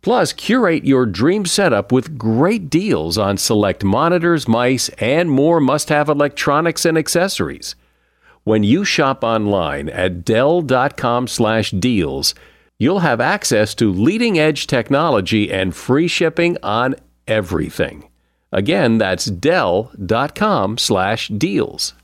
Plus, curate your dream setup with great deals on select monitors, mice, and more must have electronics and accessories. When you shop online at Dell.com/deals, you'll have access to leading edge technology and free shipping on everything. Again, that's Dell.com/deals.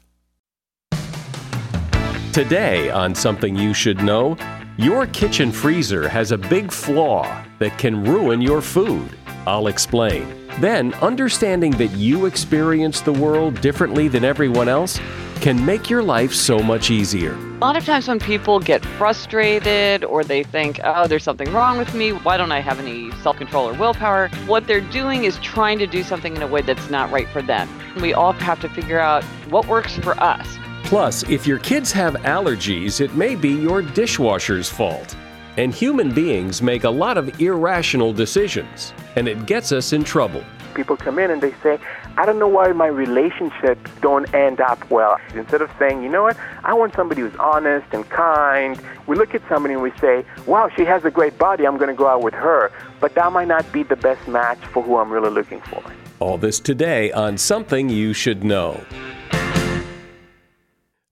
Today on Something You Should Know, your kitchen freezer has a big flaw that can ruin your food. I'll explain. Then, understanding that you experience the world differently than everyone else can make your life so much easier. A lot of times when people get frustrated or they think, oh, there's something wrong with me, why don't I have any self control or willpower? What they're doing is trying to do something in a way that's not right for them. We all have to figure out what works for us. Plus, if your kids have allergies, it may be your dishwasher's fault. And human beings make a lot of irrational decisions, and it gets us in trouble. People come in and they say, I don't know why my relationships don't end up well. Instead of saying, you know what, I want somebody who's honest and kind, we look at somebody and we say, wow, she has a great body, I'm going to go out with her. But that might not be the best match for who I'm really looking for. All this today on Something You Should Know.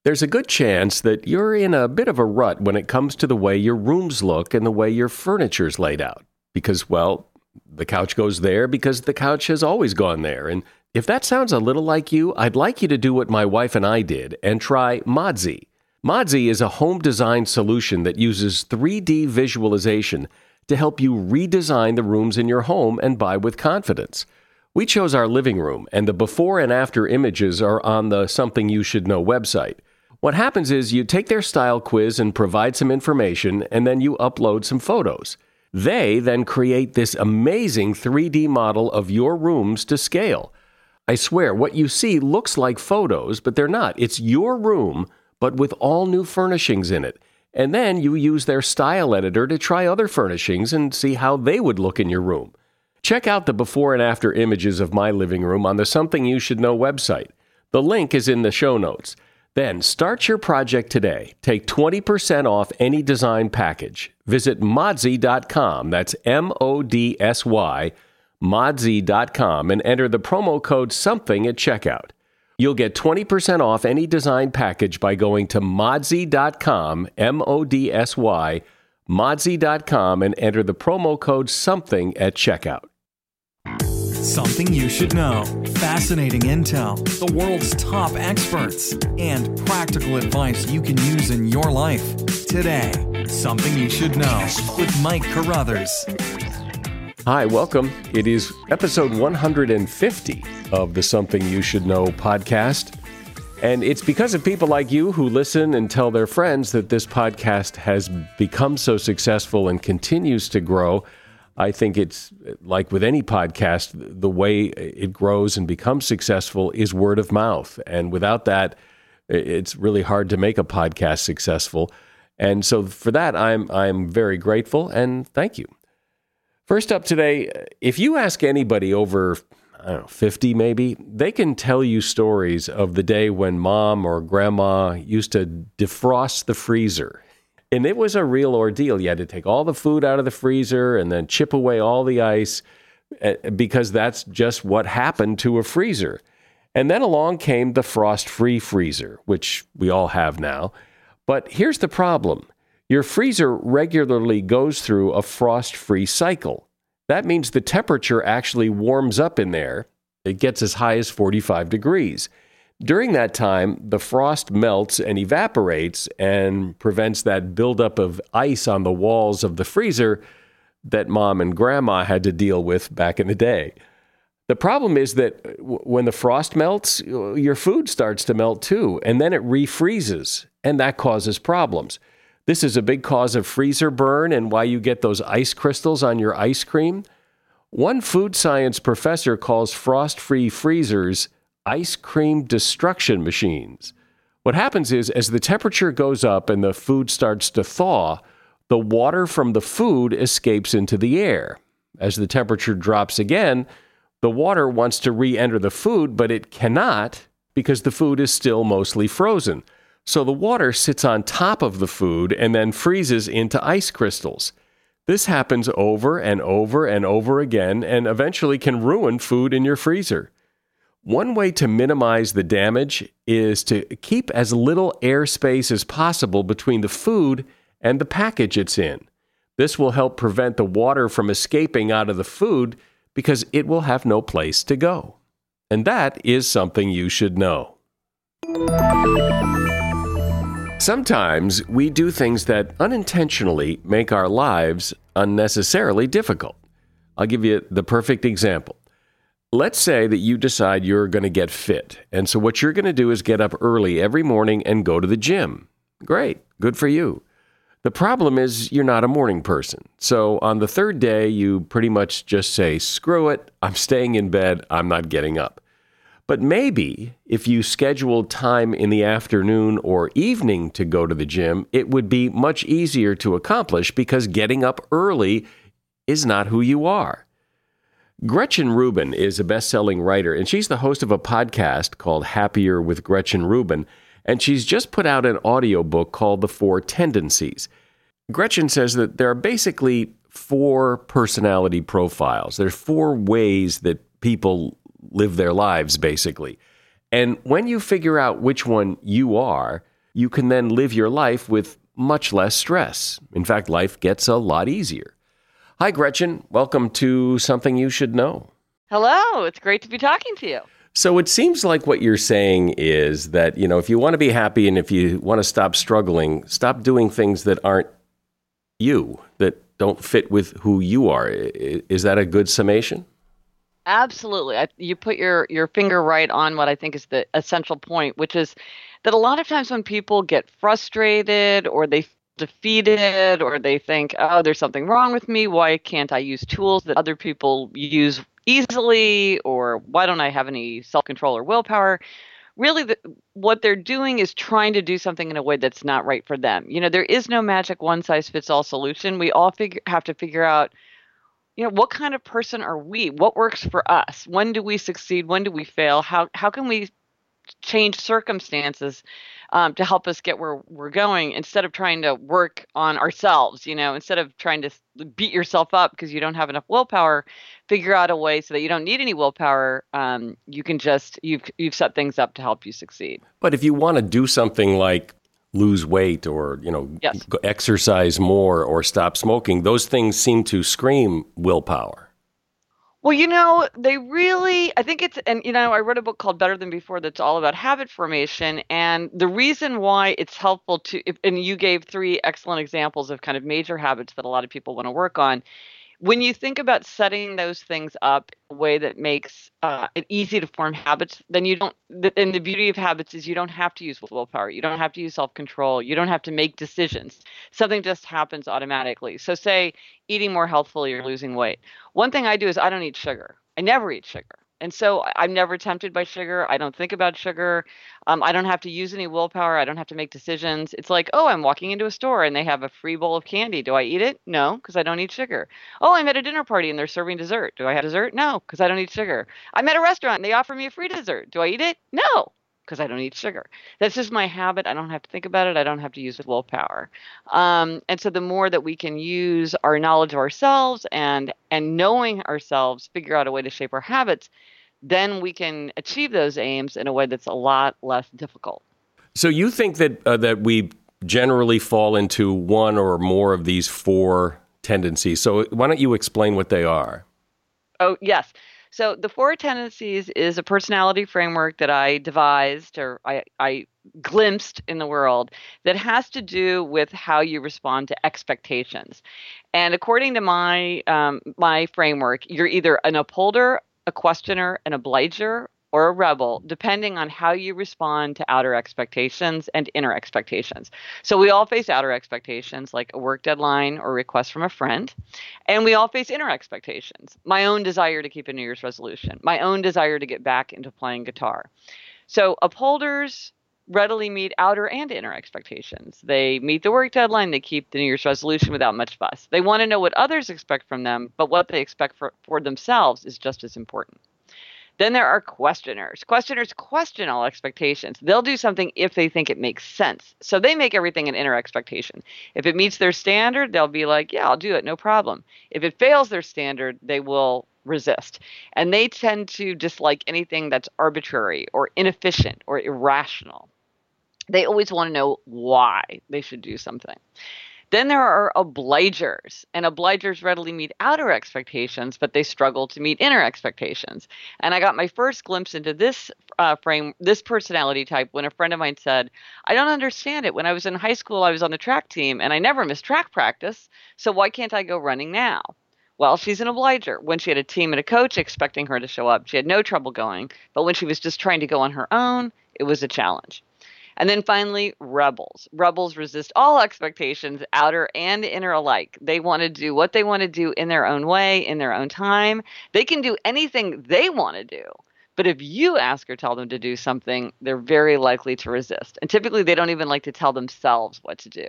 There's a good chance that you're in a bit of a rut when it comes to the way your rooms look and the way your furniture's laid out. Because, well, the couch goes there because the couch has always gone there. And if that sounds a little like you, I'd like you to do what my wife and I did and try Modsy. Modsy is a home design solution that uses 3D visualization to help you redesign the rooms in your home and buy with confidence. We chose our living room, and the before and after images are on the Something You Should Know website. What happens is you take their style quiz and provide some information, and then you upload some photos. They then create this amazing 3D model of your rooms to scale. I swear, what you see looks like photos, but they're not. It's your room, but with all new furnishings in it. And then you use their style editor to try other furnishings and see how they would look in your room. Check out the before and after images of my living room on the Something You Should Know website. The link is in the show notes. Then start your project today. Take 20% off any design package. Visit modsy.com, that's M O D S Y, modsy.com, and enter the promo code SOMETHING at checkout. You'll get 20% off any design package by going to modsy.com, M O D S Y, modsy.com, and enter the promo code SOMETHING at checkout. Something you should know. Fascinating intel, the world's top experts, and practical advice you can use in your life. Today, Something You Should Know with Mike Carruthers. Hi, welcome. It is episode 150 of the Something You Should Know podcast. And it's because of people like you who listen and tell their friends that this podcast has become so successful and continues to grow. I think it's like with any podcast, the way it grows and becomes successful is word of mouth. And without that, it's really hard to make a podcast successful. And so for that, I'm, I'm very grateful and thank you. First up today, if you ask anybody over, I don't know, 50 maybe, they can tell you stories of the day when mom or grandma used to defrost the freezer and it was a real ordeal. You had to take all the food out of the freezer and then chip away all the ice eh, because that's just what happened to a freezer. And then along came the frost free freezer, which we all have now. But here's the problem your freezer regularly goes through a frost free cycle. That means the temperature actually warms up in there. It gets as high as 45 degrees. During that time, the frost melts and evaporates and prevents that buildup of ice on the walls of the freezer that mom and grandma had to deal with back in the day. The problem is that when the frost melts, your food starts to melt too, and then it refreezes, and that causes problems. This is a big cause of freezer burn and why you get those ice crystals on your ice cream. One food science professor calls frost free freezers ice cream destruction machines. What happens is, as the temperature goes up and the food starts to thaw, the water from the food escapes into the air. As the temperature drops again, the water wants to re enter the food, but it cannot because the food is still mostly frozen. So the water sits on top of the food and then freezes into ice crystals. This happens over and over and over again and eventually can ruin food in your freezer. One way to minimize the damage is to keep as little airspace as possible between the food and the package it's in. This will help prevent the water from escaping out of the food because it will have no place to go. And that is something you should know. Sometimes we do things that unintentionally make our lives unnecessarily difficult. I'll give you the perfect example. Let's say that you decide you're going to get fit. And so, what you're going to do is get up early every morning and go to the gym. Great, good for you. The problem is you're not a morning person. So on the third day, you pretty much just say, screw it, I'm staying in bed, I'm not getting up. But maybe if you scheduled time in the afternoon or evening to go to the gym, it would be much easier to accomplish because getting up early is not who you are. Gretchen Rubin is a best selling writer, and she's the host of a podcast called Happier with Gretchen Rubin and she's just put out an audiobook called The Four Tendencies. Gretchen says that there are basically four personality profiles. There's four ways that people live their lives, basically. And when you figure out which one you are, you can then live your life with much less stress. In fact, life gets a lot easier. Hi, Gretchen. Welcome to Something You Should Know. Hello. It's great to be talking to you. So it seems like what you're saying is that, you know, if you want to be happy and if you want to stop struggling, stop doing things that aren't you, that don't fit with who you are. Is that a good summation? Absolutely. I, you put your your finger right on what I think is the essential point, which is that a lot of times when people get frustrated or they defeated or they think, oh, there's something wrong with me. Why can't I use tools that other people use easily? Or why don't I have any self control or willpower? Really, the, what they're doing is trying to do something in a way that's not right for them. You know, there is no magic one size fits all solution. We all figure, have to figure out you know what kind of person are we what works for us when do we succeed when do we fail how how can we change circumstances um, to help us get where we're going instead of trying to work on ourselves you know instead of trying to beat yourself up because you don't have enough willpower figure out a way so that you don't need any willpower um, you can just you've you've set things up to help you succeed but if you want to do something like lose weight or you know yes. exercise more or stop smoking those things seem to scream willpower well, you know, they really, I think it's, and you know, I read a book called Better Than Before that's all about habit formation. And the reason why it's helpful to, and you gave three excellent examples of kind of major habits that a lot of people want to work on, when you think about setting those things up in a way that makes uh, it easy to form habits, then you don't. And the beauty of habits is you don't have to use willpower. You don't have to use self control. You don't have to make decisions. Something just happens automatically. So, say eating more healthfully or losing weight. One thing I do is I don't eat sugar. I never eat sugar. And so I'm never tempted by sugar. I don't think about sugar. Um, I don't have to use any willpower. I don't have to make decisions. It's like, oh, I'm walking into a store and they have a free bowl of candy. Do I eat it? No, because I don't eat sugar. Oh, I'm at a dinner party and they're serving dessert. Do I have dessert? No, because I don't eat sugar. I'm at a restaurant and they offer me a free dessert. Do I eat it? No, because I don't eat sugar. That's just my habit. I don't have to think about it. I don't have to use willpower. Um, and so the more that we can use our knowledge of ourselves and and knowing ourselves, figure out a way to shape our habits, then we can achieve those aims in a way that's a lot less difficult. So you think that uh, that we generally fall into one or more of these four tendencies. So why don't you explain what they are? Oh, yes. So the four tendencies is a personality framework that I devised or I, I glimpsed in the world that has to do with how you respond to expectations. And according to my um, my framework, you're either an upholder a questioner, an obliger, or a rebel, depending on how you respond to outer expectations and inner expectations. So we all face outer expectations, like a work deadline or request from a friend, and we all face inner expectations. My own desire to keep a New Year's resolution, my own desire to get back into playing guitar. So upholders readily meet outer and inner expectations. They meet the work deadline, they keep the New Year's resolution without much fuss. They want to know what others expect from them, but what they expect for, for themselves is just as important. Then there are questioners. Questioners question all expectations. They'll do something if they think it makes sense. So they make everything an inner expectation. If it meets their standard, they'll be like, yeah, I'll do it, no problem. If it fails their standard, they will resist. And they tend to dislike anything that's arbitrary or inefficient or irrational. They always want to know why they should do something. Then there are obligers, and obligers readily meet outer expectations, but they struggle to meet inner expectations. And I got my first glimpse into this uh, frame, this personality type, when a friend of mine said, I don't understand it. When I was in high school, I was on the track team, and I never missed track practice, so why can't I go running now? Well, she's an obliger. When she had a team and a coach expecting her to show up, she had no trouble going. But when she was just trying to go on her own, it was a challenge. And then finally, rebels. Rebels resist all expectations, outer and inner alike. They want to do what they want to do in their own way, in their own time. They can do anything they want to do. But if you ask or tell them to do something, they're very likely to resist. And typically, they don't even like to tell themselves what to do.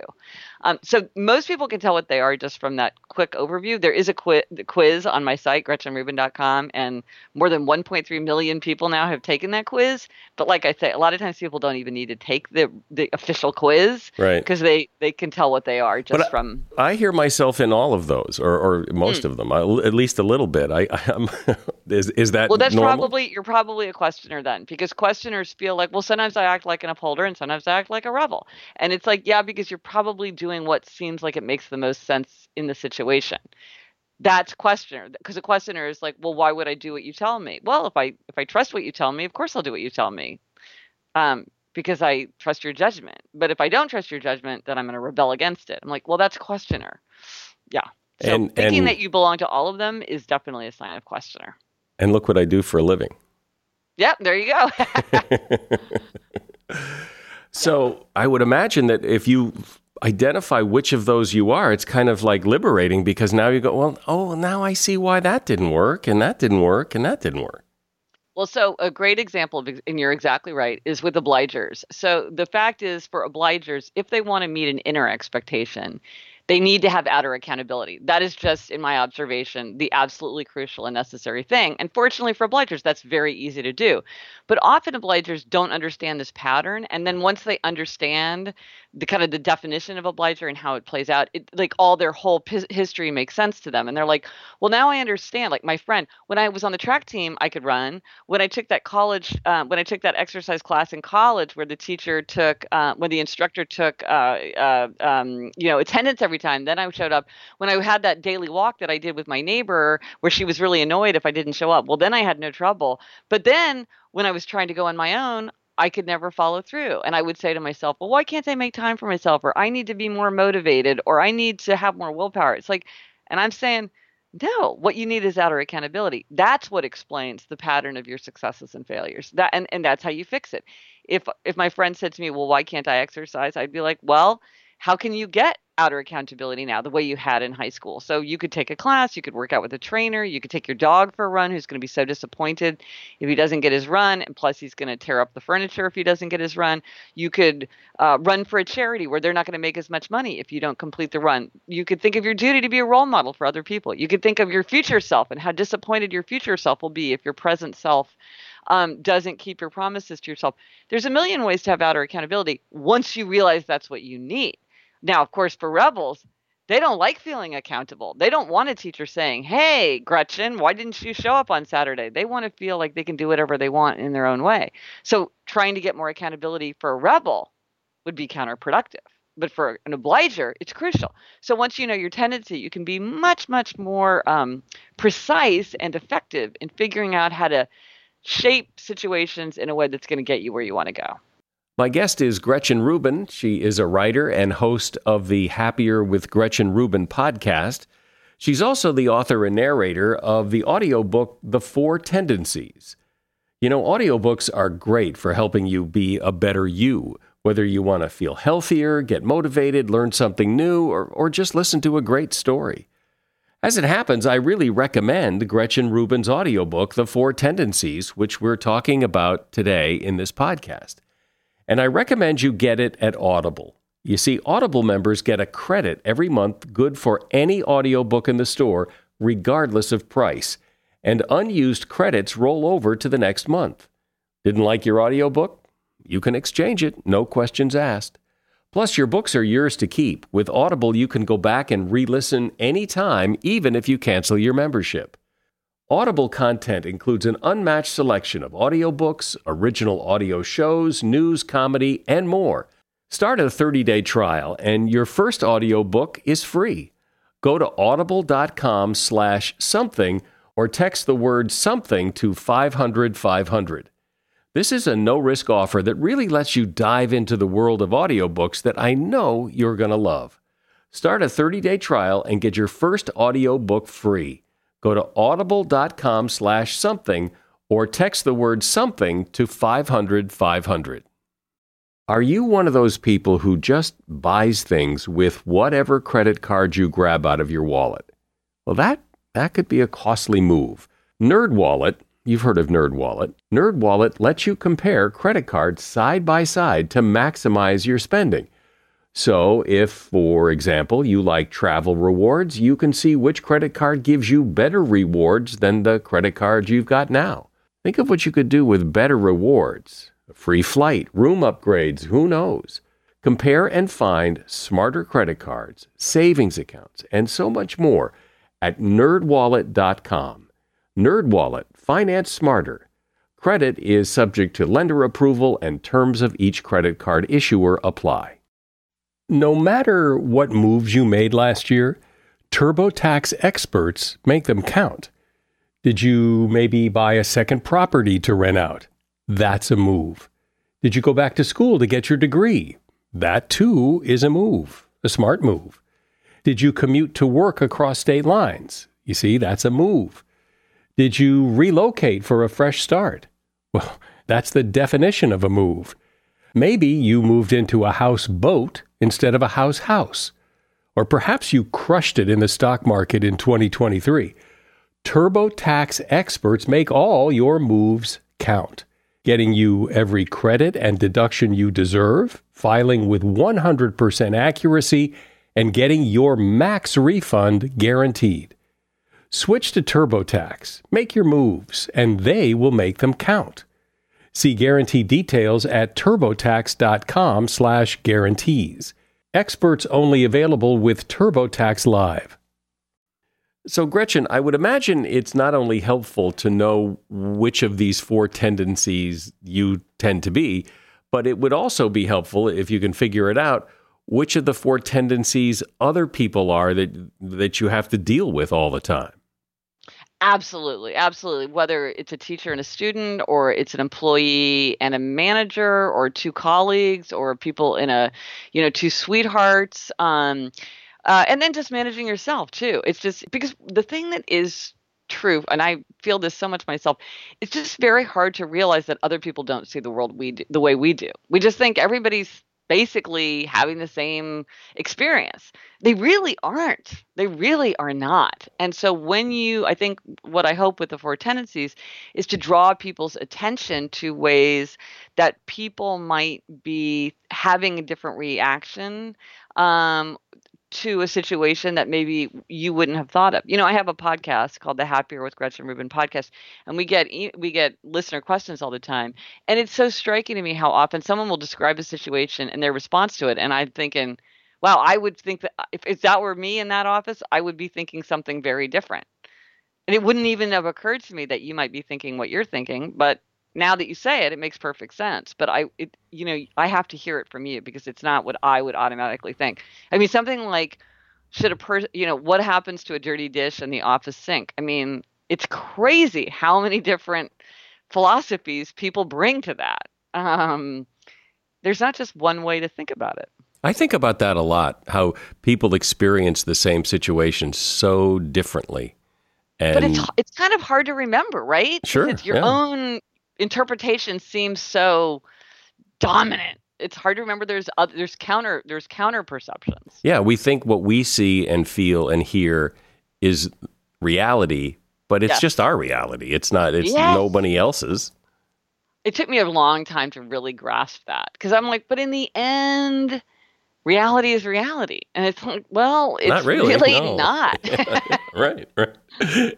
Um, so most people can tell what they are just from that quick overview. There is a quiz, quiz on my site, GretchenRubin.com, and more than 1.3 million people now have taken that quiz. But like I say, a lot of times people don't even need to take the the official quiz, right? Because they they can tell what they are just but from. I, I hear myself in all of those, or, or most mm. of them, at least a little bit. I, I is is that well? That's normal? probably you're probably a questioner then, because questioners feel like, well, sometimes I act like an upholder and sometimes I act like a rebel, and it's like, yeah, because you're probably doing what seems like it makes the most sense in the situation. That's questioner because a questioner is like well why would i do what you tell me? Well if i if i trust what you tell me of course i'll do what you tell me um, because i trust your judgment. But if i don't trust your judgment then i'm going to rebel against it. I'm like well that's questioner. Yeah. So and, thinking and, that you belong to all of them is definitely a sign of questioner. And look what i do for a living. Yep there you go. So i would imagine that if you identify which of those you are, it's kind of like liberating because now you go, well, oh, now I see why that didn't work and that didn't work and that didn't work. Well, so a great example, of, and you're exactly right, is with obligers. So the fact is, for obligers, if they want to meet an inner expectation, they need to have outer accountability. That is just, in my observation, the absolutely crucial and necessary thing. And fortunately for obligers, that's very easy to do. But often obligers don't understand this pattern. And then once they understand the kind of the definition of obliger and how it plays out, it, like all their whole p- history makes sense to them. And they're like, well, now I understand. Like my friend, when I was on the track team, I could run. When I took that college, uh, when I took that exercise class in college, where the teacher took, uh, when the instructor took, uh, uh um, you know, attendance every time. Then I showed up when I had that daily walk that I did with my neighbor where she was really annoyed if I didn't show up. Well, then I had no trouble. But then when I was trying to go on my own, I could never follow through. And I would say to myself, well, why can't I make time for myself? Or I need to be more motivated or I need to have more willpower. It's like, and I'm saying, no, what you need is outer accountability. That's what explains the pattern of your successes and failures. That and, and that's how you fix it. If if my friend said to me, Well, why can't I exercise? I'd be like, Well, how can you get outer accountability now the way you had in high school. So you could take a class, you could work out with a trainer, you could take your dog for a run who's going to be so disappointed if he doesn't get his run, and plus he's going to tear up the furniture if he doesn't get his run. You could uh, run for a charity where they're not going to make as much money if you don't complete the run. You could think of your duty to be a role model for other people. You could think of your future self and how disappointed your future self will be if your present self um, doesn't keep your promises to yourself. There's a million ways to have outer accountability once you realize that's what you need. Now, of course, for rebels, they don't like feeling accountable. They don't want a teacher saying, Hey, Gretchen, why didn't you show up on Saturday? They want to feel like they can do whatever they want in their own way. So, trying to get more accountability for a rebel would be counterproductive. But for an obliger, it's crucial. So, once you know your tendency, you can be much, much more um, precise and effective in figuring out how to shape situations in a way that's going to get you where you want to go. My guest is Gretchen Rubin. She is a writer and host of the Happier with Gretchen Rubin podcast. She's also the author and narrator of the audiobook The Four Tendencies. You know, audiobooks are great for helping you be a better you, whether you want to feel healthier, get motivated, learn something new, or, or just listen to a great story. As it happens, I really recommend Gretchen Rubin's audiobook, The Four Tendencies, which we're talking about today in this podcast. And I recommend you get it at Audible. You see, Audible members get a credit every month good for any audiobook in the store, regardless of price. And unused credits roll over to the next month. Didn't like your audiobook? You can exchange it, no questions asked. Plus, your books are yours to keep. With Audible, you can go back and re listen anytime, even if you cancel your membership. Audible content includes an unmatched selection of audiobooks, original audio shows, news, comedy, and more. Start a 30-day trial and your first audiobook is free. Go to audible.com slash something or text the word something to 500 500. This is a no-risk offer that really lets you dive into the world of audiobooks that I know you're going to love. Start a 30-day trial and get your first audiobook free. Go to audible.com slash something or text the word something to 500 500. Are you one of those people who just buys things with whatever credit card you grab out of your wallet? Well, that, that could be a costly move. NerdWallet, you've heard of NerdWallet. NerdWallet lets you compare credit cards side by side to maximize your spending. So, if, for example, you like travel rewards, you can see which credit card gives you better rewards than the credit card you've got now. Think of what you could do with better rewards. A free flight, room upgrades, who knows? Compare and find smarter credit cards, savings accounts, and so much more at nerdwallet.com. NerdWallet, finance smarter. Credit is subject to lender approval and terms of each credit card issuer apply. No matter what moves you made last year, TurboTax experts make them count. Did you maybe buy a second property to rent out? That's a move. Did you go back to school to get your degree? That too is a move, a smart move. Did you commute to work across state lines? You see, that's a move. Did you relocate for a fresh start? Well, that's the definition of a move. Maybe you moved into a house boat instead of a house house. Or perhaps you crushed it in the stock market in 2023. TurboTax experts make all your moves count, getting you every credit and deduction you deserve, filing with 100% accuracy, and getting your max refund guaranteed. Switch to TurboTax, make your moves, and they will make them count. See guarantee details at turbotax.com/guarantees. Experts only available with TurboTax Live. So, Gretchen, I would imagine it's not only helpful to know which of these four tendencies you tend to be, but it would also be helpful if you can figure it out which of the four tendencies other people are that that you have to deal with all the time. Absolutely, absolutely. Whether it's a teacher and a student, or it's an employee and a manager, or two colleagues, or people in a, you know, two sweethearts. Um, uh, and then just managing yourself too. It's just because the thing that is true, and I feel this so much myself, it's just very hard to realize that other people don't see the world we do, the way we do. We just think everybody's basically having the same experience. They really aren't. They really are not. And so when you I think what I hope with the four tendencies is to draw people's attention to ways that people might be having a different reaction um, to a situation that maybe you wouldn't have thought of. You know, I have a podcast called the Happier with Gretchen Rubin podcast, and we get we get listener questions all the time, and it's so striking to me how often someone will describe a situation and their response to it, and I'm thinking, wow, I would think that uh, if, if that were me in that office, I would be thinking something very different, and it wouldn't even have occurred to me that you might be thinking what you're thinking, but now that you say it, it makes perfect sense. But I, it, you know, I have to hear it from you because it's not what I would automatically think. I mean, something like, should a person, you know, what happens to a dirty dish in the office sink? I mean, it's crazy how many different philosophies people bring to that. Um, there's not just one way to think about it. I think about that a lot. How people experience the same situation so differently. And but it's it's kind of hard to remember, right? Sure. It's your yeah. own interpretation seems so dominant it's hard to remember there's other, there's counter there's counter perceptions yeah we think what we see and feel and hear is reality but it's yes. just our reality it's not it's yes. nobody else's it took me a long time to really grasp that because I'm like, but in the end, reality is reality, and it's like, well, it's Not really, really no. not. right, right.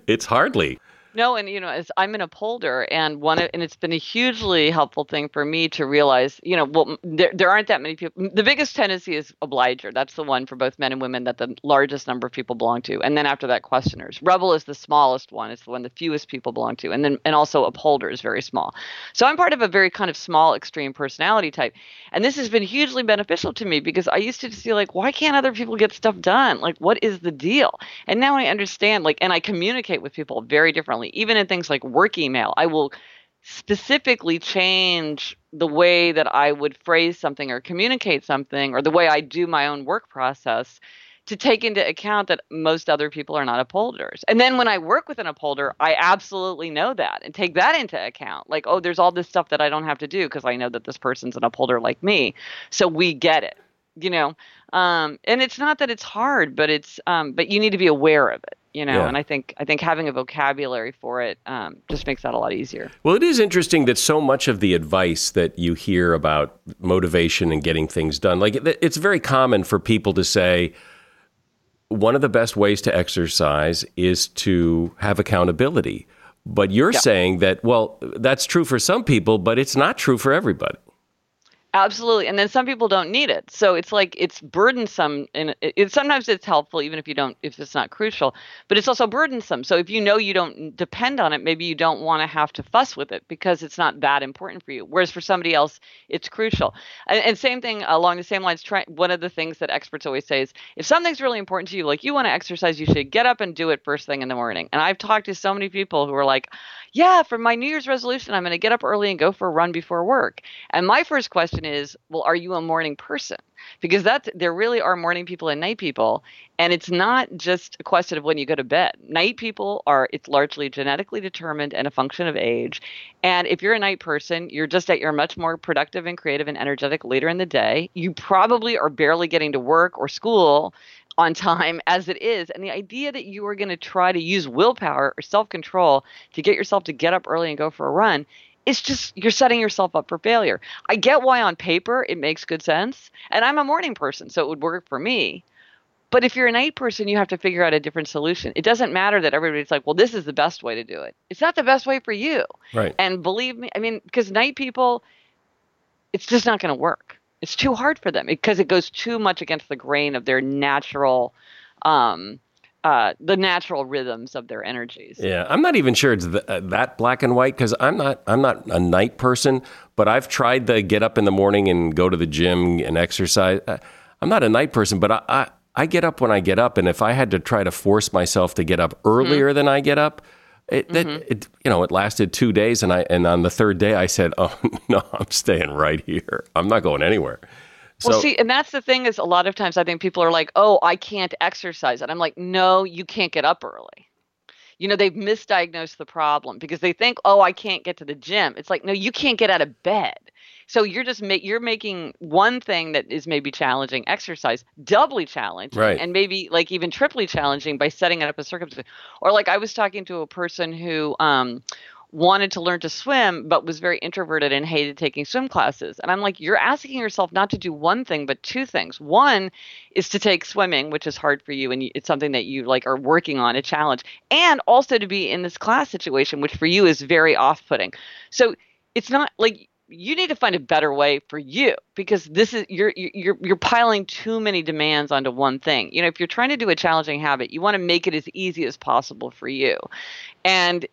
It's hardly. No, and you know, as I'm an upholder, and one, and it's been a hugely helpful thing for me to realize, you know, well, there there aren't that many people. The biggest tendency is obliger. That's the one for both men and women that the largest number of people belong to, and then after that, questioners. Rebel is the smallest one. It's the one the fewest people belong to, and then and also upholder is very small. So I'm part of a very kind of small, extreme personality type, and this has been hugely beneficial to me because I used to feel like, why can't other people get stuff done? Like, what is the deal? And now I understand, like, and I communicate with people very differently. Even in things like work email, I will specifically change the way that I would phrase something or communicate something or the way I do my own work process to take into account that most other people are not upholders. And then when I work with an upholder, I absolutely know that and take that into account. Like, oh, there's all this stuff that I don't have to do because I know that this person's an upholder like me. So we get it, you know. Um, and it's not that it's hard, but it's um, but you need to be aware of it, you know. Yeah. And I think I think having a vocabulary for it um, just makes that a lot easier. Well, it is interesting that so much of the advice that you hear about motivation and getting things done, like it- it's very common for people to say, one of the best ways to exercise is to have accountability. But you're Yeah. saying that, well, that's true for some people, but it's not true for everybody. Absolutely, and then some people don't need it. So it's like it's burdensome, and it, it, sometimes it's helpful, even if you don't, if it's not crucial. But it's also burdensome. So if you know you don't depend on it, maybe you don't want to have to fuss with it because it's not that important for you. Whereas for somebody else, it's crucial. And, and same thing along the same lines. Try, one of the things that experts always say is, if something's really important to you, like you want to exercise, you should get up and do it first thing in the morning. And I've talked to so many people who are like, yeah, for my New Year's resolution, I'm going to get up early and go for a run before work. And my first question is, well, are you a morning person? Because that there really are morning people and night people, and it's not just a question of when you go to bed. Night people are it's largely genetically determined and a function of age. And if you're a night person, you're just at your much more productive and creative and energetic later in the day. You probably are barely getting to work or school on time as it is. And the idea that you are going to try to use willpower or self control to get yourself to get up early and go for a run. It's just you're setting yourself up for failure. I get why on paper it makes good sense. And I'm a morning person, so it would work for me. But if you're a night person, you have to figure out a different solution. It doesn't matter that everybody's like, well, this is the best way to do it. It's not the best way for you. Right. And believe me, I mean, because night people, it's just not going to work. It's too hard for them because it goes too much against the grain of their natural, um, uh, the natural rhythms of their energies. Yeah, I'm not even sure it's th- uh, that black and white because I'm not I'm not a night person. But I've tried to get up in the morning and go to the gym and exercise. Uh, I'm not a night person, but I, I I get up when I get up, and if I had to try to force myself to get up earlier than I get up. It, that, it you know it lasted two days and I and on the third day I said oh no I'm staying right here I'm not going anywhere so well, see, and that's the thing is a lot of times I think people are like, "Oh, I can't exercise," and I'm like, "No, you can't get up early." You know, they've misdiagnosed the problem because they think, "Oh, I can't get to the gym." It's like, no, you can't get out of bed. So you're just ma- you're making one thing that is maybe challenging exercise doubly challenging, Right. and maybe like even triply challenging by setting it up a circumstance. Or like I was talking to a person who um, wanted to learn to swim but was very introverted and hated taking swim classes. And I'm like, you're asking yourself not to do one thing but two things. One is to take swimming, which is hard for you and it's something that you like are working on, a challenge, and also to be in this class situation which for you is very off-putting. So it's not like you need to find a better way for you because this is you're you're you're piling too many demands onto one thing. You know, if you're trying to do a challenging habit, you want to make it as easy as possible for you. And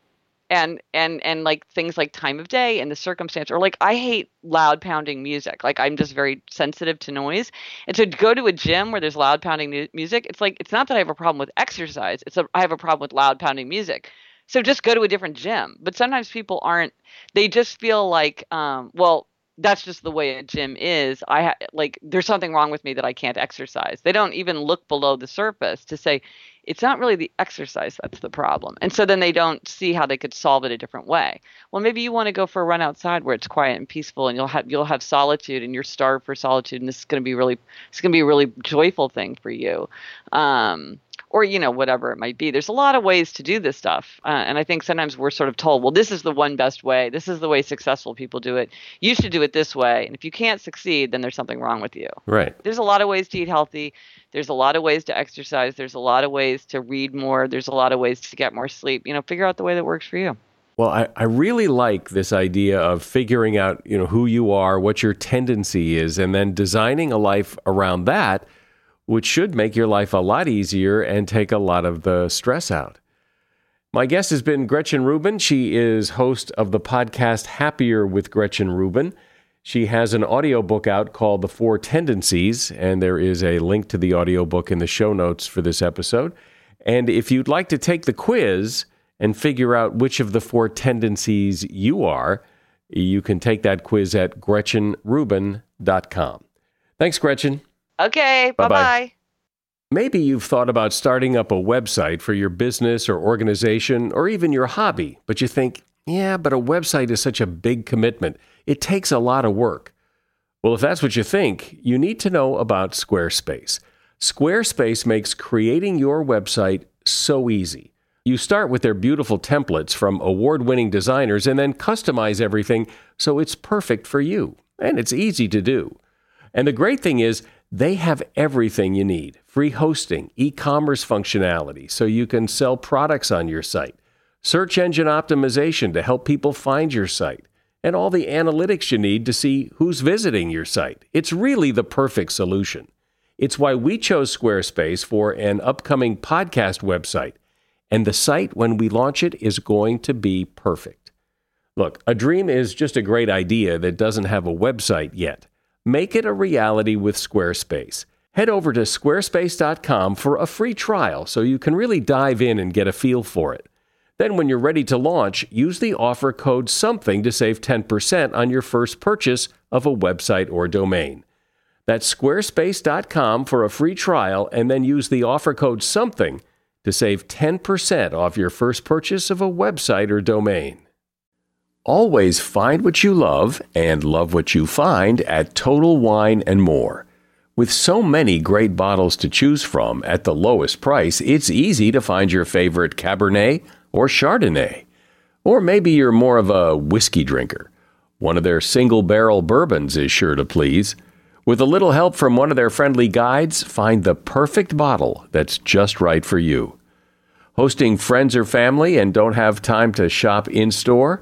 and and and like things like time of day and the circumstance or like i hate loud pounding music like i'm just very sensitive to noise and so to go to a gym where there's loud pounding music it's like it's not that i have a problem with exercise it's a i have a problem with loud pounding music so just go to a different gym but sometimes people aren't they just feel like um well that's just the way a gym is i ha- like there's something wrong with me that i can't exercise they don't even look below the surface to say it's not really the exercise that's the problem. And so then they don't see how they could solve it a different way. Well, maybe you want to go for a run outside where it's quiet and peaceful and you'll have you'll have solitude and you're starved for solitude and this is going to be really it's going to be a really joyful thing for you. Um or you know whatever it might be. There's a lot of ways to do this stuff uh, and i think sometimes we're sort of told well this is the one best way. This is the way successful people do it. You should do it this way. And if you can't succeed then there's something wrong with you. Right. there's a lot of ways to eat healthy. There's a lot of ways to exercise. There's a lot of ways to read more. There's a lot of ways to get more sleep. You know figure out the way that works for you. Well, I, I really like this idea of figuring out, you know, who you are, what your tendency is, and then designing a life around that, which should make your life a lot easier and take a lot of the stress out. My guest has been Gretchen Rubin. She is host of the podcast Happier with Gretchen Rubin. She has an audiobook out called The Four Tendencies, and there is a link to the audiobook in the show notes for this episode. And if you'd like to take the quiz and figure out which of the four tendencies you are, you can take that quiz at gretchenrubin.com. Thanks, Gretchen. Okay Bye-bye. bye-bye Maybe you've thought about starting up a website for your business or organization or even your hobby, but you think, yeah, but a website is such a big commitment. It takes a lot of work. Well, if that's what you think, you need to know about Squarespace. Squarespace makes creating your website so easy. You start with their beautiful templates from award winning designers and then customize everything so it's perfect for you. And it's easy to do. And the great thing is, they have everything you need free hosting, e commerce functionality so you can sell products on your site, search engine optimization to help people find your site, and all the analytics you need to see who's visiting your site. It's really the perfect solution. It's why we chose Squarespace for an upcoming podcast website. And the site, when we launch it, is going to be perfect. Look, a dream is just a great idea that doesn't have a website yet. Make it a reality with Squarespace. Head over to squarespace.com for a free trial so you can really dive in and get a feel for it. Then, when you're ready to launch, use the offer code SOMETHING to save 10% on your first purchase of a website or domain. That's squarespace.com for a free trial and then use the offer code SOMETHING to save 10% off your first purchase of a website or domain. Always find what you love and love what you find at Total Wine and More. With so many great bottles to choose from at the lowest price, it's easy to find your favorite Cabernet or Chardonnay. Or maybe you're more of a whiskey drinker. One of their single barrel bourbons is sure to please. With a little help from one of their friendly guides, find the perfect bottle that's just right for you. Hosting friends or family and don't have time to shop in store?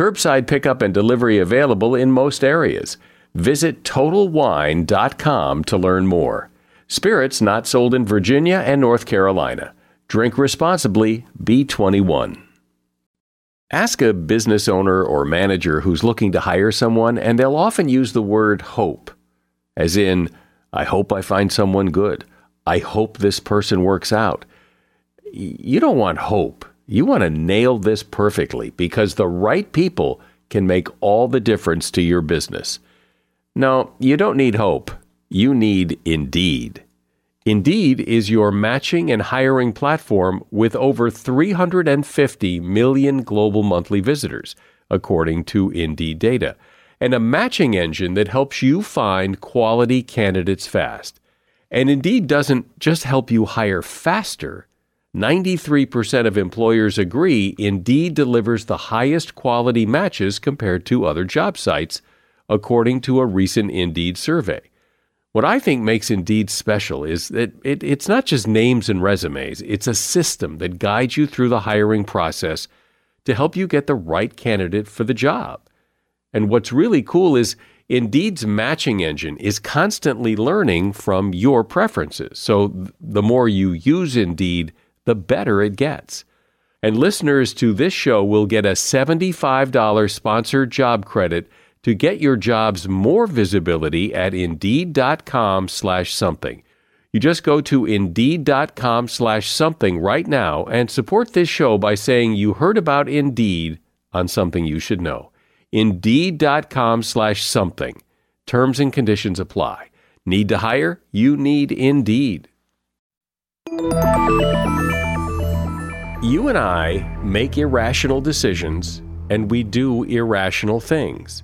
Curbside pickup and delivery available in most areas. Visit TotalWine.com to learn more. Spirits not sold in Virginia and North Carolina. Drink responsibly, B21. Ask a business owner or manager who's looking to hire someone, and they'll often use the word hope, as in, I hope I find someone good. I hope this person works out. You don't want hope. You want to nail this perfectly because the right people can make all the difference to your business. No, you don't need hope. You need Indeed. Indeed is your matching and hiring platform with over 350 million global monthly visitors, according to Indeed data, and a matching engine that helps you find quality candidates fast. And Indeed doesn't just help you hire faster. 93% of employers agree Indeed delivers the highest quality matches compared to other job sites, according to a recent Indeed survey. What I think makes Indeed special is that it, it's not just names and resumes, it's a system that guides you through the hiring process to help you get the right candidate for the job. And what's really cool is Indeed's matching engine is constantly learning from your preferences. So th- the more you use Indeed, the better it gets. And listeners to this show will get a $75 sponsored job credit to get your jobs more visibility at indeed.com slash something. You just go to indeed.com slash something right now and support this show by saying you heard about Indeed on something you should know. Indeed.com slash something. Terms and conditions apply. Need to hire? You need Indeed. You and I make irrational decisions and we do irrational things.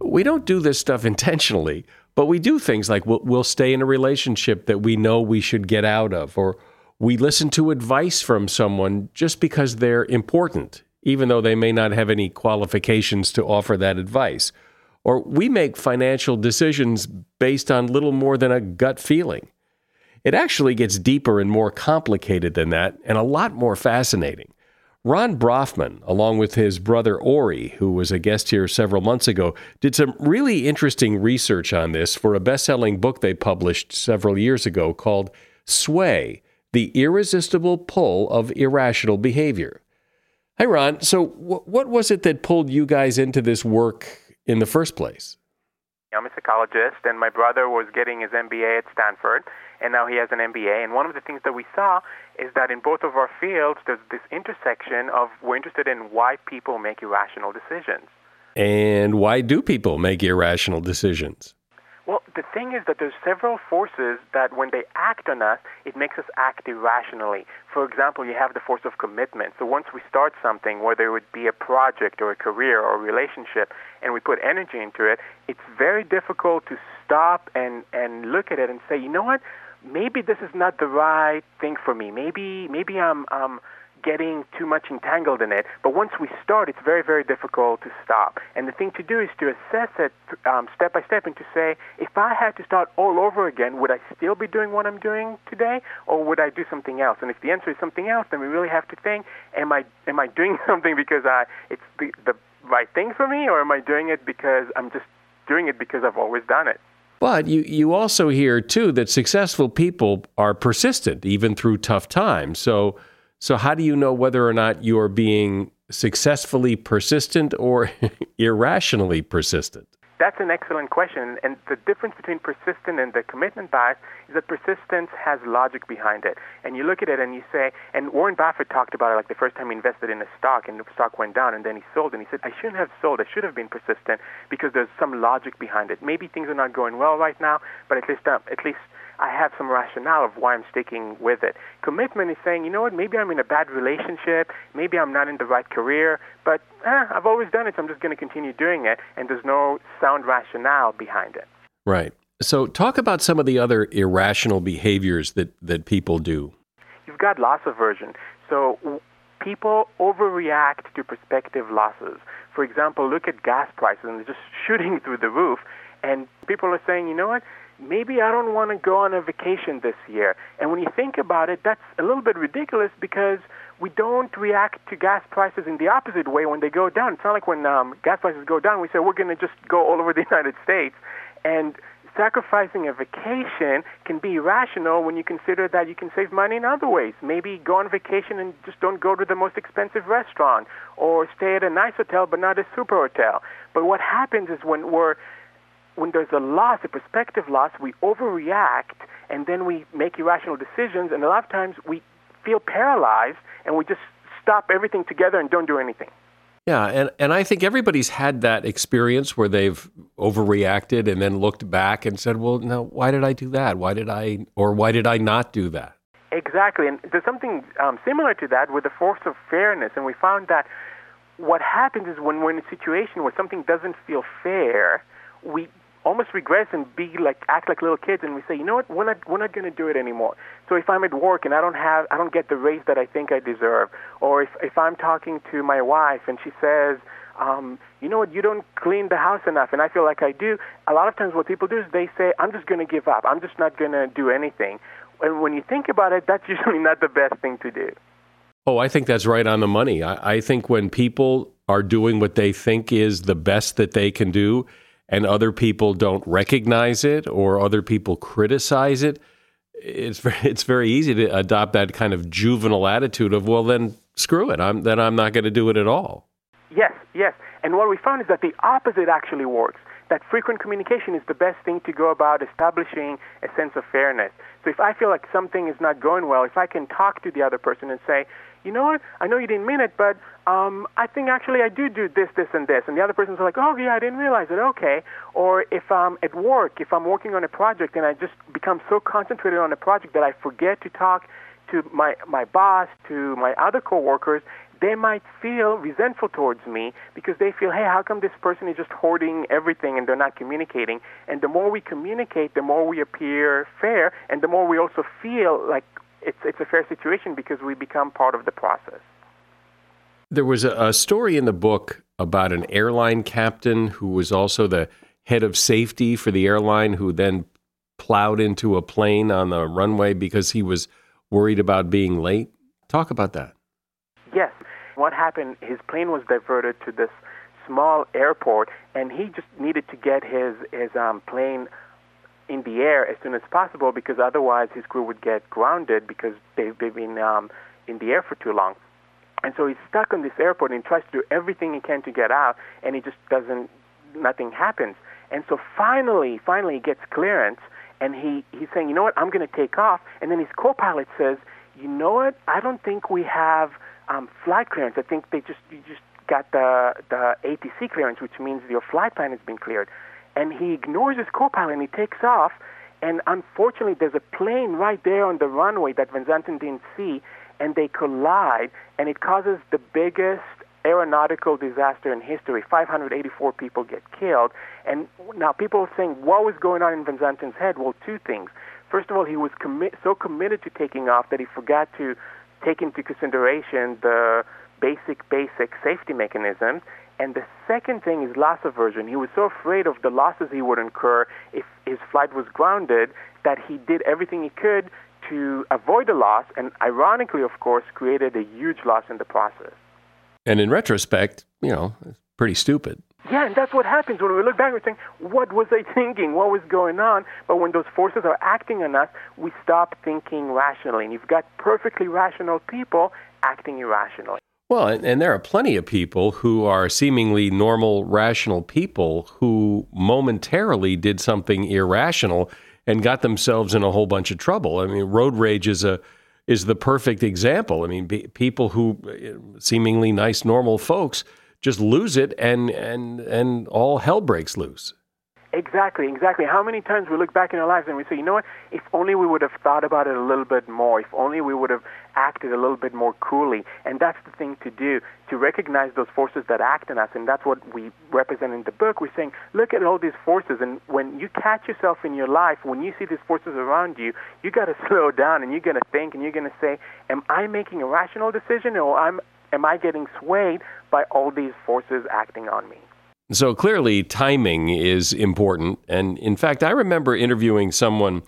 We don't do this stuff intentionally. But we do things like we'll, we'll stay in a relationship that we know we should get out of, or we listen to advice from someone just because they're important, even though they may not have any qualifications to offer that advice. Or we make financial decisions based on little more than a gut feeling. It actually gets deeper and more complicated than that, and a lot more fascinating. Ron Brafman, along with his brother Ori, who was a guest here several months ago, did some really interesting research on this for a best selling book they published several years ago called Sway The Irresistible Pull of Irrational Behavior. Hi, Ron. So, what was it that pulled you guys into this work in the first place? I'm a psychologist, and my brother was getting his MBA at Stanford and now he has an MBA. And one of the things that we saw is that in both of our fields, there's this intersection of we're interested in why people make irrational decisions. And why do people make irrational decisions? Well, the thing is that there's several forces that when they act on us, it makes us act irrationally. For example, you have the force of commitment. So once we start something, whether it would be a project or a career or a relationship, and we put energy into it, it's very difficult to stop and, and look at it and say, you know what? Maybe this is not the right thing for me. Maybe maybe I'm um getting too much entangled in it. But once we start, it's very, very difficult to stop. And the thing to do is to assess it um, step by step and to say, if I had to start all over again, would I still be doing what I'm doing today, or would I do something else? And if the answer is something else, then we really have to think, am I am I doing something because I it's the, the right thing for me, or am I doing it because I'm just doing it because I've always done it? But you, you also hear too that successful people are persistent even through tough times. So so how do you know whether or not you're being successfully persistent or irrationally persistent? That's an excellent question. And the difference between persistent and the commitment bias is that persistence has logic behind it. And you look at it and you say, and Warren Buffett talked about it like the first time he invested in a stock and the stock went down and then he sold and he said, I shouldn't have sold. I should have been persistent because there's some logic behind it. Maybe things are not going well right now, but at least, uh, at least I have some rationale of why I'm sticking with it. Commitment is saying, you know what, maybe I'm in a bad relationship, maybe I'm not in the right career, but eh, I've always done it, so I'm just going to continue doing it, and there's no sound rationale behind it. Right. So, talk about some of the other irrational behaviors that, that people do. You've got loss aversion. So, people overreact to prospective losses. For example, look at gas prices, and they're just shooting through the roof. And people are saying, you know what? Maybe I don't want to go on a vacation this year. And when you think about it, that's a little bit ridiculous because we don't react to gas prices in the opposite way when they go down. It's not like when um, gas prices go down, we say we're going to just go all over the United States. And sacrificing a vacation can be irrational when you consider that you can save money in other ways. Maybe go on vacation and just don't go to the most expensive restaurant or stay at a nice hotel but not a super hotel. But what happens is when we're when there's a loss, a perspective loss, we overreact and then we make irrational decisions. And a lot of times we feel paralyzed and we just stop everything together and don't do anything. Yeah, and, and I think everybody's had that experience where they've overreacted and then looked back and said, well, now, why did I do that? Why did I, or why did I not do that? Exactly. And there's something um, similar to that with the force of fairness. And we found that what happens is when we're in a situation where something doesn't feel fair, we almost regress and be like act like little kids and we say you know what we're not we're not going to do it anymore so if i'm at work and i don't have i don't get the raise that i think i deserve or if if i'm talking to my wife and she says um, you know what, you don't clean the house enough, and I feel like I do. A lot of times, what people do is they say, I'm just going to give up. I'm just not going to do anything. And when you think about it, that's usually not the best thing to do. Oh, I think that's right on the money. I, I think when people are doing what they think is the best that they can do, and other people don't recognize it or other people criticize it, it's very, it's very easy to adopt that kind of juvenile attitude of well then screw it I'm then I'm not going to do it at all. Yes, yes. And what we found is that the opposite actually works. That frequent communication is the best thing to go about establishing a sense of fairness. So if I feel like something is not going well, if I can talk to the other person and say, you know what, I know you didn't mean it, but um, I think actually I do do this, this, and this. And the other person's like, oh, yeah, I didn't realize it. Okay. Or if I'm at work, if I'm working on a project and I just become so concentrated on a project that I forget to talk to my, my boss, to my other coworkers, they might feel resentful towards me because they feel, hey, how come this person is just hoarding everything and they're not communicating? And the more we communicate, the more we appear fair, and the more we also feel like it's, it's a fair situation because we become part of the process. There was a, a story in the book about an airline captain who was also the head of safety for the airline who then plowed into a plane on the runway because he was worried about being late. Talk about that. Yes. What happened, his plane was diverted to this small airport, and he just needed to get his, his um, plane in the air as soon as possible because otherwise his crew would get grounded because they've, they've been um, in the air for too long. And so he's stuck on this airport and he tries to do everything he can to get out, and he just doesn't, nothing happens. And so finally, finally he gets clearance, and he, he's saying, you know what, I'm going to take off. And then his co-pilot says, you know what, I don't think we have um, flight clearance. I think they just, you just got the, the ATC clearance, which means your flight plan has been cleared. And he ignores his co-pilot and he takes off. And unfortunately, there's a plane right there on the runway that Van Zanten didn't see, and they collide, and it causes the biggest aeronautical disaster in history. 584 people get killed. And now people are saying, what was going on in Van Zanten's head? Well, two things. First of all, he was commi- so committed to taking off that he forgot to take into consideration the basic, basic safety mechanisms. And the second thing is loss aversion. He was so afraid of the losses he would incur if his flight was grounded that he did everything he could to avoid the loss, and ironically, of course, created a huge loss in the process. And in retrospect, you know, it's pretty stupid. Yeah, and that's what happens when we look back. And we're saying, "What was I thinking? What was going on?" But when those forces are acting on us, we stop thinking rationally. And you've got perfectly rational people acting irrationally. Well, and, and there are plenty of people who are seemingly normal, rational people who momentarily did something irrational and got themselves in a whole bunch of trouble. I mean, road rage is a is the perfect example. I mean, be, people who uh, seemingly nice, normal folks just lose it, and and and all hell breaks loose. Exactly, exactly. How many times we look back in our lives and we say, you know what? If only we would have thought about it a little bit more. If only we would have acted a little bit more coolly. And that's the thing to do, to recognize those forces that act in us. And that's what we represent in the book. We're saying, look at all these forces. And when you catch yourself in your life, when you see these forces around you, you got to slow down and you're going to think and you're going to say, am I making a rational decision or I'm, am I getting swayed by all these forces acting on me? So clearly, timing is important. And in fact, I remember interviewing someone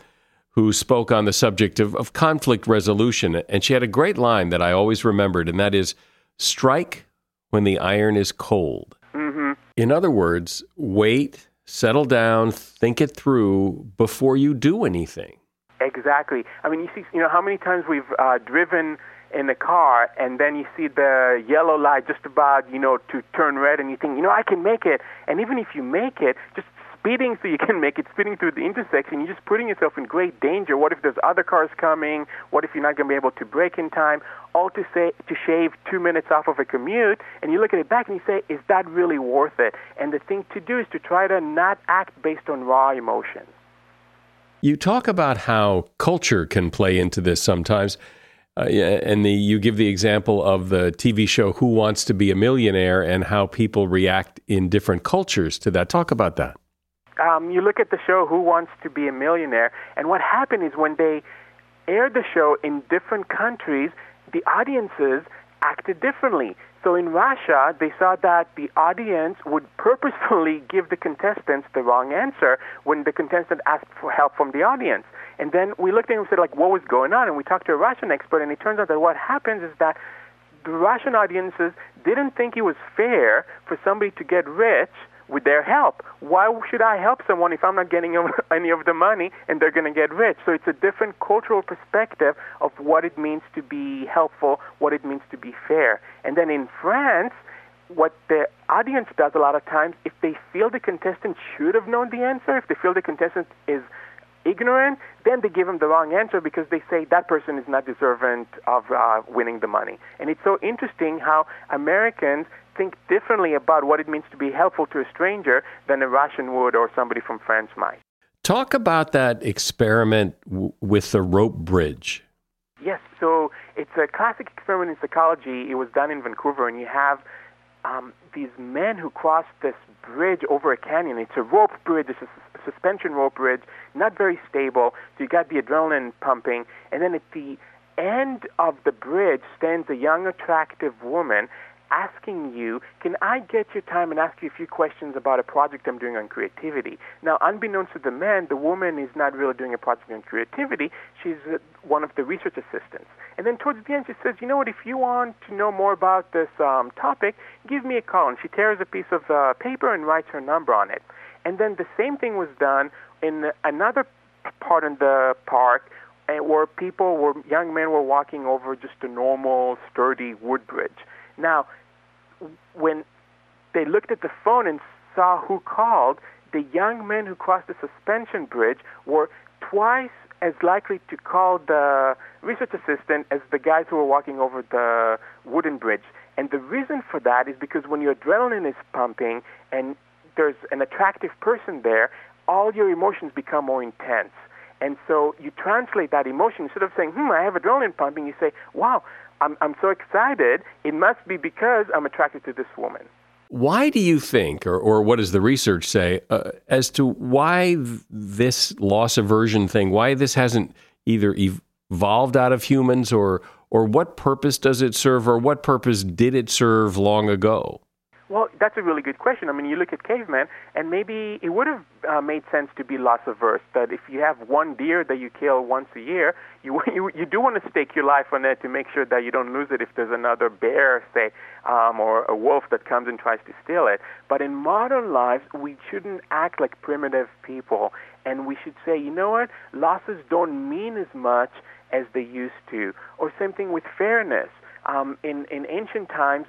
who spoke on the subject of, of conflict resolution. And she had a great line that I always remembered, and that is strike when the iron is cold. Mm-hmm. In other words, wait, settle down, think it through before you do anything. Exactly. I mean, you see, you know, how many times we've uh, driven in the car and then you see the yellow light just about you know to turn red and you think you know I can make it. And even if you make it just speeding so you can make it speeding through the intersection you're just putting yourself in great danger. What if there's other cars coming? What if you're not going to be able to brake in time? All to say to shave 2 minutes off of a commute and you look at it back and you say is that really worth it? And the thing to do is to try to not act based on raw emotions. You talk about how culture can play into this sometimes uh, and the, you give the example of the TV show Who Wants to Be a Millionaire and how people react in different cultures to that. Talk about that. Um, you look at the show Who Wants to Be a Millionaire, and what happened is when they aired the show in different countries, the audiences acted differently. So in Russia, they saw that the audience would purposefully give the contestants the wrong answer when the contestant asked for help from the audience. And then we looked at him and said, like, what was going on? And we talked to a Russian expert, and it turns out that what happens is that the Russian audiences didn't think it was fair for somebody to get rich with their help. Why should I help someone if I'm not getting any of the money and they're going to get rich? So it's a different cultural perspective of what it means to be helpful, what it means to be fair. And then in France, what the audience does a lot of times, if they feel the contestant should have known the answer, if they feel the contestant is ignorant, then they give them the wrong answer because they say that person is not deserving of uh, winning the money. And it's so interesting how Americans think differently about what it means to be helpful to a stranger than a Russian would or somebody from France might. Talk about that experiment w- with the rope bridge. Yes, so it's a classic experiment in psychology. It was done in Vancouver, and you have um, these men who cross this bridge over a canyon. It's a rope bridge, it's a suspension rope bridge, not very stable. So you got the adrenaline pumping, and then at the end of the bridge stands a young, attractive woman asking you, can I get your time and ask you a few questions about a project I'm doing on creativity? Now, unbeknownst to the man, the woman is not really doing a project on creativity. She's uh, one of the research assistants. And then towards the end, she says, you know what, if you want to know more about this um, topic, give me a call. And she tears a piece of uh, paper and writes her number on it. And then the same thing was done in another part in the park uh, where people were, young men were walking over just a normal, sturdy wood bridge. Now, when they looked at the phone and saw who called, the young men who crossed the suspension bridge were twice as likely to call the research assistant as the guys who were walking over the wooden bridge. And the reason for that is because when your adrenaline is pumping and there's an attractive person there, all your emotions become more intense. And so you translate that emotion instead of saying, hmm, I have adrenaline pumping, you say, wow, I'm, I'm so excited. It must be because I'm attracted to this woman. Why do you think, or, or what does the research say, uh, as to why th- this loss aversion thing, why this hasn't either evolved out of humans or, or what purpose does it serve or what purpose did it serve long ago? Well, that's a really good question. I mean, you look at cavemen, and maybe it would have uh, made sense to be loss averse. That if you have one deer that you kill once a year, you you you do want to stake your life on it to make sure that you don't lose it if there's another bear, say, um, or a wolf that comes and tries to steal it. But in modern lives, we shouldn't act like primitive people, and we should say, you know what, losses don't mean as much as they used to. Or same thing with fairness. Um, in in ancient times,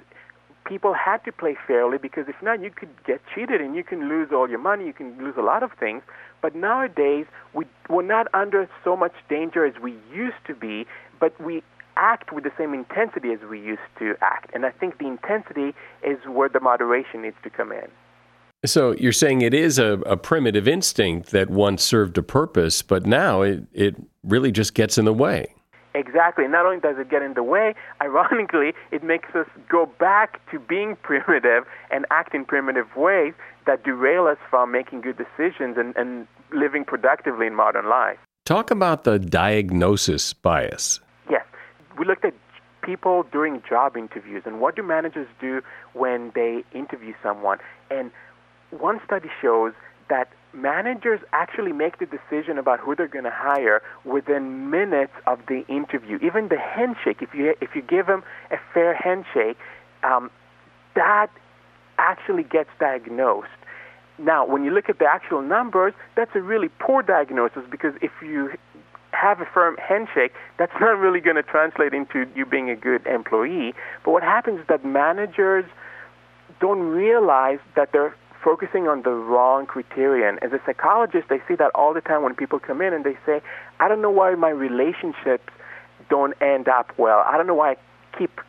people had to play fairly because if not, you could get cheated and you can lose all your money, you can lose a lot of things. But nowadays, we, we're not under so much danger as we used to be, but we act with the same intensity as we used to act. And I think the intensity is where the moderation needs to come in. So you're saying it is a, a primitive instinct that once served a purpose, but now it, it really just gets in the way. Exactly. Not only does it get in the way, ironically, it makes us go back to being primitive and act in primitive ways that derail us from making good decisions and, and living productively in modern life. Talk about the diagnosis bias. Yes. We looked at people during job interviews and what do managers do when they interview someone. And one study shows that managers actually make the decision about who they're going to hire within minutes of the interview. Even the handshake, if you if you give them a fair handshake, um, that actually gets diagnosed. Now, when you look at the actual numbers, that's a really poor diagnosis because if you have a firm handshake, that's not really going to translate into you being a good employee. But what happens is that managers don't realize that they're focusing on the wrong criterion. As a psychologist, I see that all the time when people come in and they say, I don't know why my relationships don't end up well. I don't know why I keep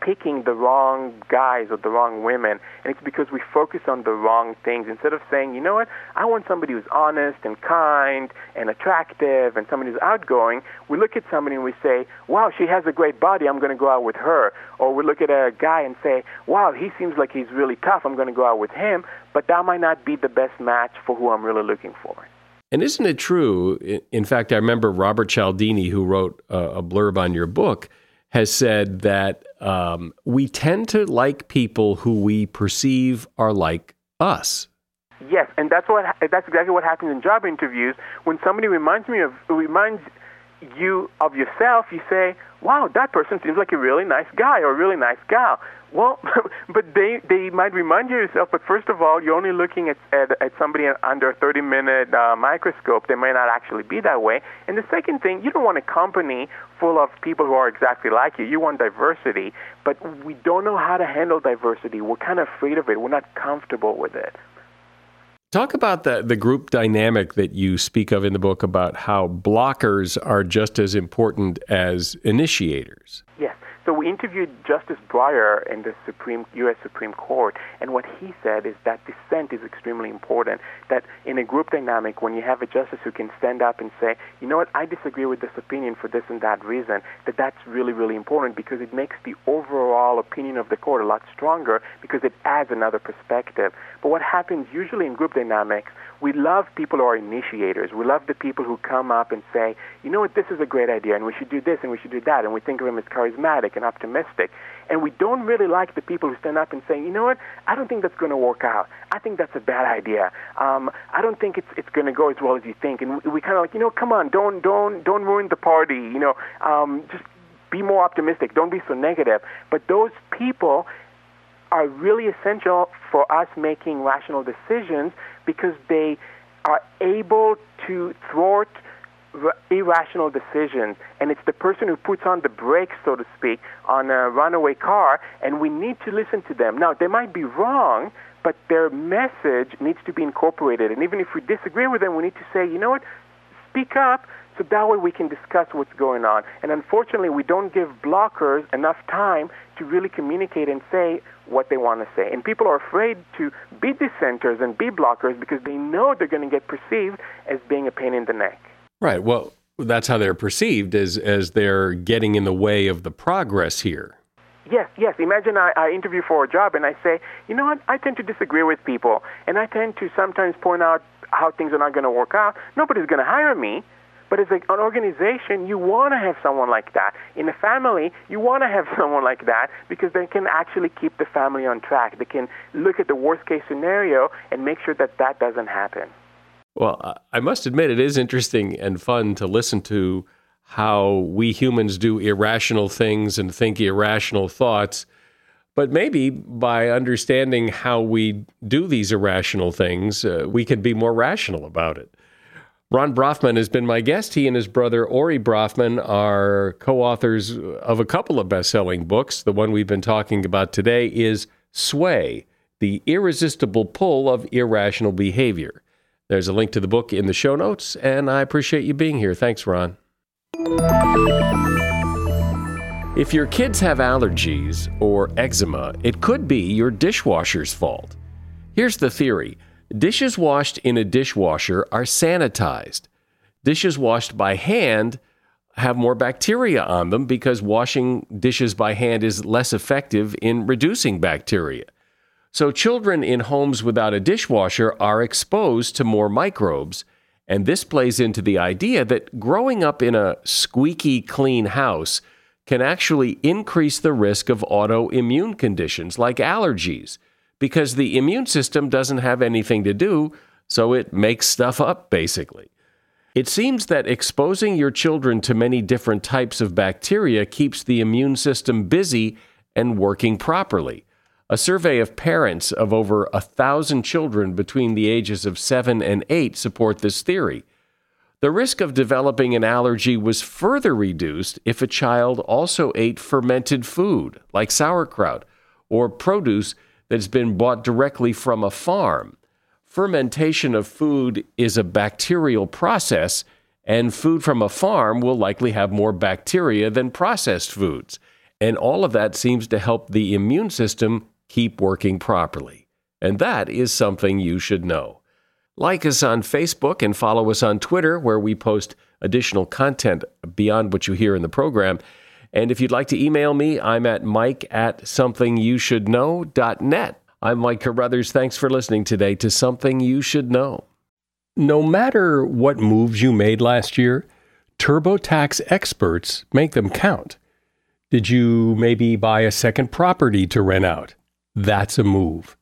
picking the wrong guys or the wrong women, and it's because we focus on the wrong things. Instead of saying, you know what, I want somebody who's honest and kind and attractive and somebody who's outgoing, we look at somebody and we say, wow, she has a great body, I'm going to go out with her. Or we look at a guy and say, wow, he seems like he's really tough, I'm going to go out with him, but that might not be the best match for who I'm really looking for. And isn't it true? In fact, I remember Robert Cialdini, who wrote a blurb on your book, has said that um, we tend to like people who we perceive are like us. Yes, and that's what that's exactly what happens in job interviews. When somebody reminds me of reminds you of yourself, you say, wow, that person seems like a really nice guy or a really nice gal. Well, but they they might remind you yourself. But first of all, you're only looking at at, at somebody under a 30 minute uh, microscope. They may not actually be that way. And the second thing, you don't want a company full of people who are exactly like you. You want diversity, but we don't know how to handle diversity. We're kind of afraid of it. We're not comfortable with it. Talk about the, the group dynamic that you speak of in the book about how blockers are just as important as initiators. Yes. So we interviewed Justice Breyer in the Supreme U.S. Supreme Court, and what he said is that dissent is extremely important. That in a group dynamic, when you have a justice who can stand up and say, you know what, I disagree with this opinion for this and that reason, that that's really, really important because it makes the overall opinion of the court a lot stronger because it adds another perspective. But what happens usually in group dynamics we love people who are initiators. We love the people who come up and say, you know what, this is a great idea, and we should do this, and we should do that, and we think of them as charismatic and optimistic. And we don't really like the people who stand up and say, you know what, I don't think that's going to work out. I think that's a bad idea. Um, I don't think it's it's going to go as well as you think. And we, we kind of like, you know, come on, don't don't don't ruin the party. You know, um, just be more optimistic. Don't be so negative. But those people are really essential for us making rational decisions because they are able to thwart irrational decisions. And it's the person who puts on the brakes, so to speak, on a runaway car, and we need to listen to them. Now, they might be wrong, but their message needs to be incorporated. And even if we disagree with them, we need to say, you know what, speak up so that way we can discuss what's going on. And unfortunately, we don't give blockers enough time to really communicate and say what they want to say. And people are afraid to be dissenters and be blockers because they know they're going to get perceived as being a pain in the neck. Right. Well, that's how they're perceived as as they're getting in the way of the progress here. Yes, yes. Imagine I, I interview for a job and I say, you know what, I tend to disagree with people, and I tend to sometimes point out how things are not going to work out. Nobody's going to hire me but as an organization, you want to have someone like that. In a family, you want to have someone like that because they can actually keep the family on track. They can look at the worst case scenario and make sure that that doesn't happen. Well, I must admit, it is interesting and fun to listen to how we humans do irrational things and think irrational thoughts. But maybe by understanding how we do these irrational things, uh, we can be more rational about it. Ron Brafman has been my guest. He and his brother Ori Brafman are co authors of a couple of best selling books. The one we've been talking about today is Sway The Irresistible Pull of Irrational Behavior. There's a link to the book in the show notes, and I appreciate you being here. Thanks, Ron. If your kids have allergies or eczema, it could be your dishwasher's fault. Here's the theory Dishes washed in a dishwasher are sanitized. Dishes washed by hand have more bacteria on them because washing dishes by hand is less effective in reducing bacteria. So, children in homes without a dishwasher are exposed to more microbes. And this plays into the idea that growing up in a squeaky clean house can actually increase the risk of autoimmune conditions like allergies because the immune system doesn't have anything to do, so it makes stuff up, basically. It seems that exposing your children to many different types of bacteria keeps the immune system busy and working properly. A survey of parents of over a thousand children between the ages of seven and eight support this theory. The risk of developing an allergy was further reduced if a child also ate fermented food, like sauerkraut, or produce that's been bought directly from a farm. Fermentation of food is a bacterial process, and food from a farm will likely have more bacteria than processed foods. And all of that seems to help the immune system keep working properly. And that is something you should know. Like us on Facebook and follow us on Twitter, where we post additional content beyond what you hear in the program. And if you'd like to email me, I'm at mike at somethingyoushouldknow.net. I'm Mike Carruthers. Thanks for listening today to Something You Should Know. No matter what moves you made last year, TurboTax experts make them count. Did you maybe buy a second property to rent out? That's a move.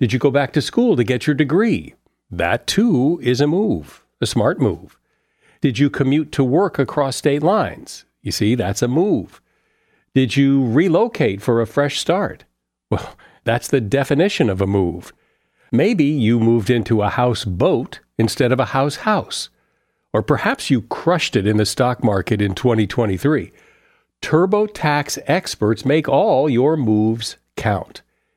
Did you go back to school to get your degree? That too is a move, a smart move. Did you commute to work across state lines? You see, that's a move. Did you relocate for a fresh start? Well, that's the definition of a move. Maybe you moved into a house boat instead of a house house. Or perhaps you crushed it in the stock market in 2023. TurboTax experts make all your moves count,